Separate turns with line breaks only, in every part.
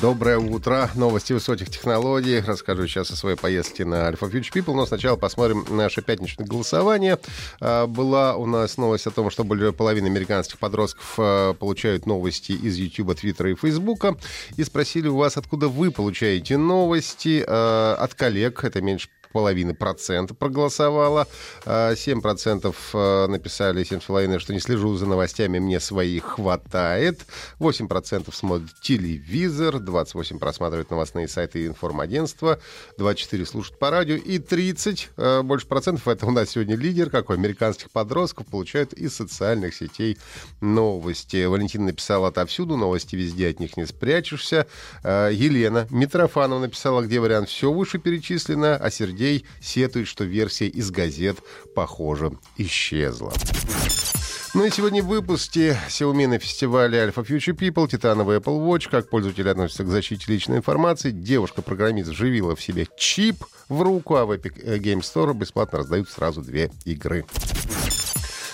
Доброе утро. Новости высоких технологий. Расскажу сейчас о своей поездке на Alpha Future People. Но сначала посмотрим наше пятничное голосование. А, была у нас новость о том, что более половины американских подростков а, получают новости из YouTube, Twitter и Facebook. И спросили у вас, откуда вы получаете новости. А, от коллег. Это меньше половины процента проголосовало. 7 процентов написали, 7,5, что не слежу за новостями, мне своих хватает. 8 процентов смотрят телевизор, 28 просматривают новостные сайты и информагентства, 24 слушают по радио и 30, э, больше процентов, это у нас сегодня лидер, какой американских подростков получают из социальных сетей новости. Валентина написала отовсюду, новости везде, от них не спрячешься. Э, Елена Митрофанова написала, где вариант все выше перечислено, а Сергей сетует, что версия из газет, похоже, исчезла. Ну и сегодня в выпуске Xiaomi на фестивале Alpha Future People, титановый Apple Watch, как пользователи относятся к защите личной информации, девушка-программист вживила в себе чип в руку, а в Epic Game Store бесплатно раздают сразу две игры.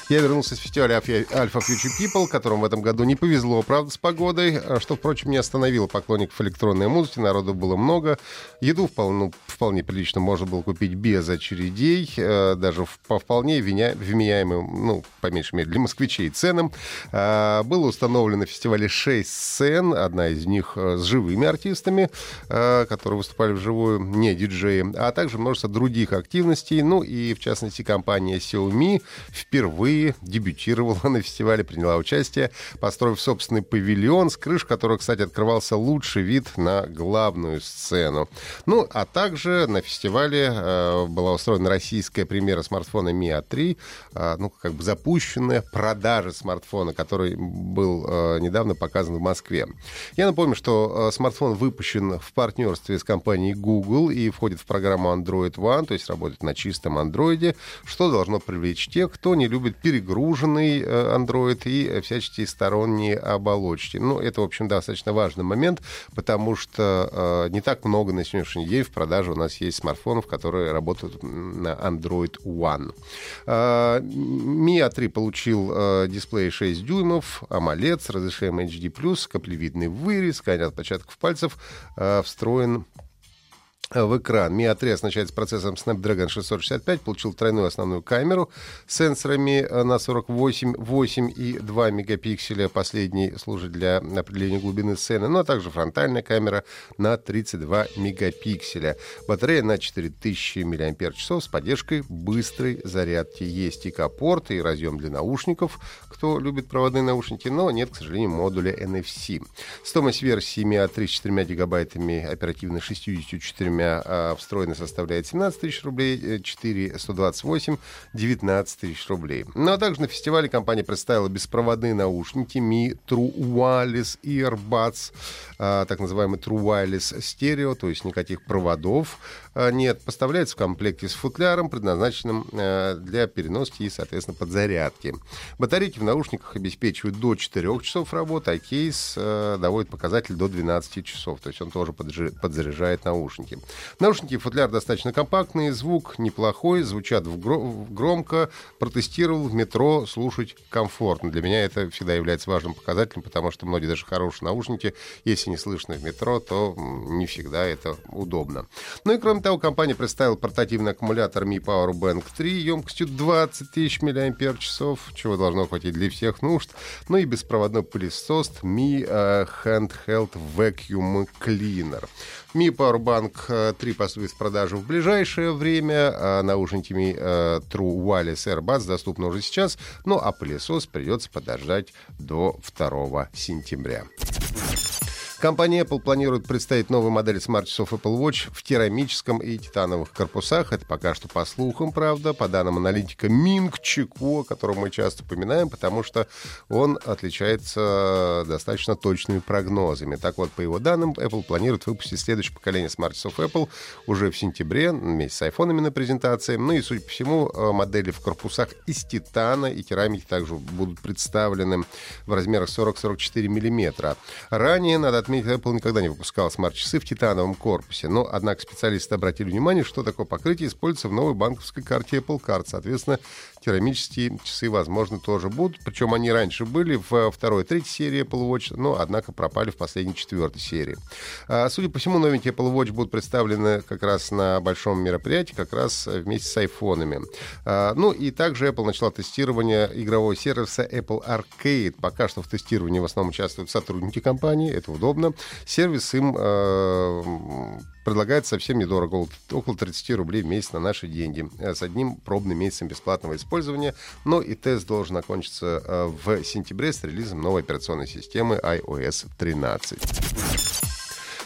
Я вернулся с фестиваля Alpha Future People, которому в этом году не повезло, правда, с погодой, а что, впрочем, не остановило поклонников электронной музыки. Народу было много. Еду вполне, ну, вполне прилично можно было купить без очередей, э, даже по вполне виня, вменяемым, ну, по меньшей мере, для москвичей ценам. Э, было установлено на фестивале 6 сцен, одна из них э, с живыми артистами, э, которые выступали вживую, не диджеи, а также множество других активностей. Ну и, в частности, компания Xiaomi впервые дебютировала на фестивале, приняла участие, построив собственный павильон, с крыш которого, кстати, открывался лучший вид на главную сцену. Ну, а также на фестивале э, была устроена российская премьера смартфона Mi A3, э, ну, как бы запущенная продажа смартфона, который был э, недавно показан в Москве. Я напомню, что э, смартфон выпущен в партнерстве с компанией Google и входит в программу Android One, то есть работает на чистом андроиде, что должно привлечь тех, кто не любит перегруженный э, Android и всяческие сторонние оболочки. Ну, это, в общем, достаточно важный момент, потому что э, не так много на сегодняшний день в продаже у нас есть смартфонов, которые работают на Android One. Э, Mi A3 получил э, дисплей 6 дюймов, AMOLED с разрешением HD+, каплевидный вырез, сканер отпечатков пальцев, э, встроен в экран. Mi A3 оснащается процессором Snapdragon 665, получил тройную основную камеру с сенсорами э, на 48, 8 и 2 мегапикселя. Последний служит для определения глубины сцены, ну а также фронтальная камера на 32 мегапикселя. Батарея на 4000 мАч с поддержкой быстрой зарядки. Есть и капорт, и разъем для наушников, кто любит проводные наушники, но нет, к сожалению, модуля NFC. Стоимость версии Mi A3 с 4 гигабайтами оперативной 64 время а, встроенный составляет 17 тысяч рублей, 4 128 19 тысяч рублей. Ну а также на фестивале компания представила беспроводные наушники Mi True Wireless Earbuds, а, так называемый True Wireless Stereo, то есть никаких проводов а, нет. Поставляется в комплекте с футляром, предназначенным для переноски и, соответственно, подзарядки. Батарейки в наушниках обеспечивают до 4 часов работы, а кейс а, доводит показатель до 12 часов, то есть он тоже подзаряжает наушники. Наушники футляр достаточно компактные, звук неплохой, звучат громко. Протестировал в метро, слушать комфортно. Для меня это всегда является важным показателем, потому что многие даже хорошие наушники, если не слышно в метро, то не всегда это удобно. Ну и кроме того, компания представила портативный аккумулятор Mi Power Bank 3 емкостью 20 тысяч мАч, чего должно хватить для всех нужд. Ну и беспроводной пылесос Mi uh, Handheld Vacuum Cleaner. Mi Powerbank 3 поступит в продажу в ближайшее время. А наушниками э, True Wireless AirBuds доступны уже сейчас. Ну а пылесос придется подождать до 2 сентября. Компания Apple планирует представить новые модели смарт-часов Apple Watch в керамическом и титановых корпусах. Это пока что по слухам, правда, по данным аналитика Минг Чико, которого мы часто упоминаем, потому что он отличается достаточно точными прогнозами. Так вот, по его данным, Apple планирует выпустить следующее поколение смарт-часов Apple уже в сентябре, вместе с айфонами на презентации. Ну и, судя по всему, э, модели в корпусах из титана и керамики также будут представлены в размерах 40-44 миллиметра. Ранее, надо отметить, Apple никогда не выпускала смарт-часы в титановом корпусе. Но, однако, специалисты обратили внимание, что такое покрытие используется в новой банковской карте Apple Card. Соответственно, керамические часы, возможно, тоже будут. Причем они раньше были в второй и третьей серии Apple Watch, но, однако, пропали в последней четвертой серии. А, судя по всему, новенькие Apple Watch будут представлены как раз на большом мероприятии, как раз вместе с айфонами. А, ну и также Apple начала тестирование игрового сервиса Apple Arcade. Пока что в тестировании в основном участвуют сотрудники компании, это удобно. Сервис им э, предлагается совсем недорого, около 30 рублей в месяц на наши деньги, э, с одним пробным месяцем бесплатного использования. Но и тест должен окончиться э, в сентябре с релизом новой операционной системы iOS 13.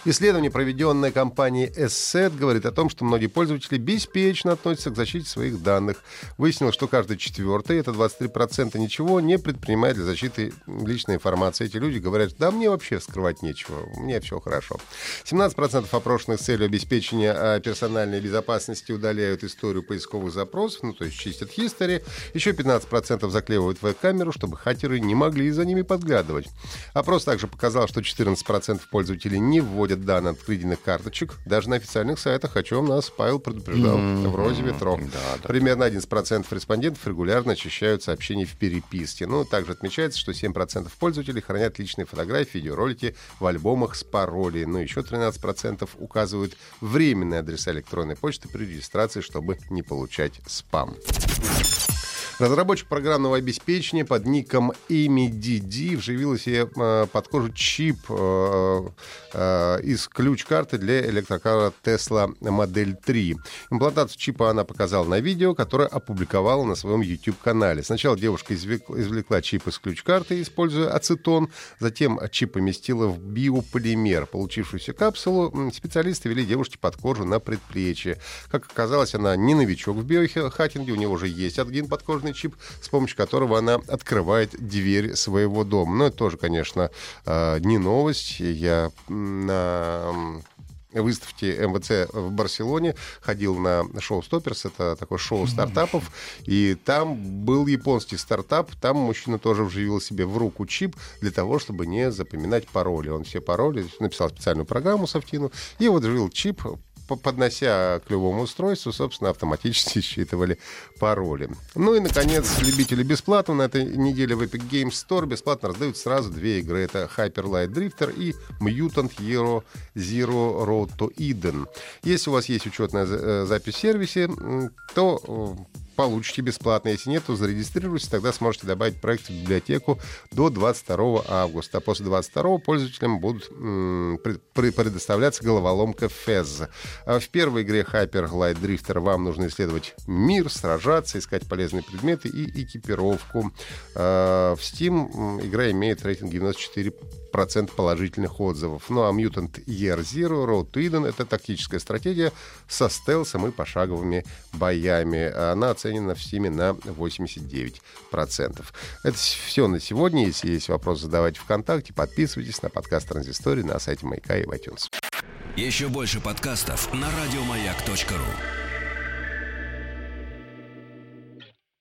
Исследование, проведенное компанией ESSET, говорит о том, что многие пользователи беспечно относятся к защите своих данных. Выяснилось, что каждый четвертый, это 23%, ничего не предпринимает для защиты личной информации. Эти люди говорят, да мне вообще скрывать нечего, мне все хорошо. 17% опрошенных с целью обеспечения а, персональной безопасности удаляют историю поисковых запросов, ну то есть чистят history. Еще 15% заклеивают веб-камеру, чтобы хакеры не могли за ними подглядывать. Опрос также показал, что 14% пользователей не вводят вводят данные от кредитных карточек. Даже на официальных сайтах, о чем нас Павел предупреждал mm-hmm. в Розе Ветро. Да, да. Примерно 11% респондентов регулярно очищают сообщения в переписке. Ну, также отмечается, что 7% пользователей хранят личные фотографии, видеоролики в альбомах с паролей. Ну, еще 13% указывают временные адреса электронной почты при регистрации, чтобы не получать спам. Разработчик программного обеспечения под ником AMDD вживил себе э, под кожу чип э, э, из ключ-карты для электрокара Tesla Модель 3. Имплантацию чипа она показала на видео, которое опубликовала на своем YouTube-канале. Сначала девушка извлекла, чип из ключ-карты, используя ацетон, затем чип поместила в биополимер. Получившуюся капсулу специалисты вели девушке под кожу на предплечье. Как оказалось, она не новичок в биохакинге, у нее уже есть один подкожный специальный чип, с помощью которого она открывает дверь своего дома. Но это тоже, конечно, э, не новость. Я на выставке МВЦ в Барселоне, ходил на шоу Стопперс, это такое шоу стартапов, и там был японский стартап, там мужчина тоже вживил себе в руку чип для того, чтобы не запоминать пароли. Он все пароли, написал специальную программу Софтину, и вот вживил чип, поднося к любому устройству, собственно, автоматически считывали пароли. Ну и, наконец, любители бесплатно. На этой неделе в Epic Games Store бесплатно раздают сразу две игры. Это Hyper Light Drifter и Mutant Hero Zero Road to Eden. Если у вас есть учетная э, запись в сервисе, то э, получите бесплатно. Если нет, то зарегистрируйтесь, тогда сможете добавить проект в библиотеку до 22 августа. А после 22 пользователям будут предоставляться головоломка FEZ. А в первой игре Hyper Glide Drifter вам нужно исследовать мир, сражаться, искать полезные предметы и экипировку. А, в Steam игра имеет рейтинг 94 процент положительных отзывов. Ну а Mutant Year Zero Road to Eden — это тактическая стратегия со стелсом и пошаговыми боями. Она оценена в Steam на 89%. Это все на сегодня. Если есть вопрос, задавайте ВКонтакте. Подписывайтесь на подкаст Транзистории на сайте Майка и в iTunes.
Еще больше подкастов на радиомаяк.ру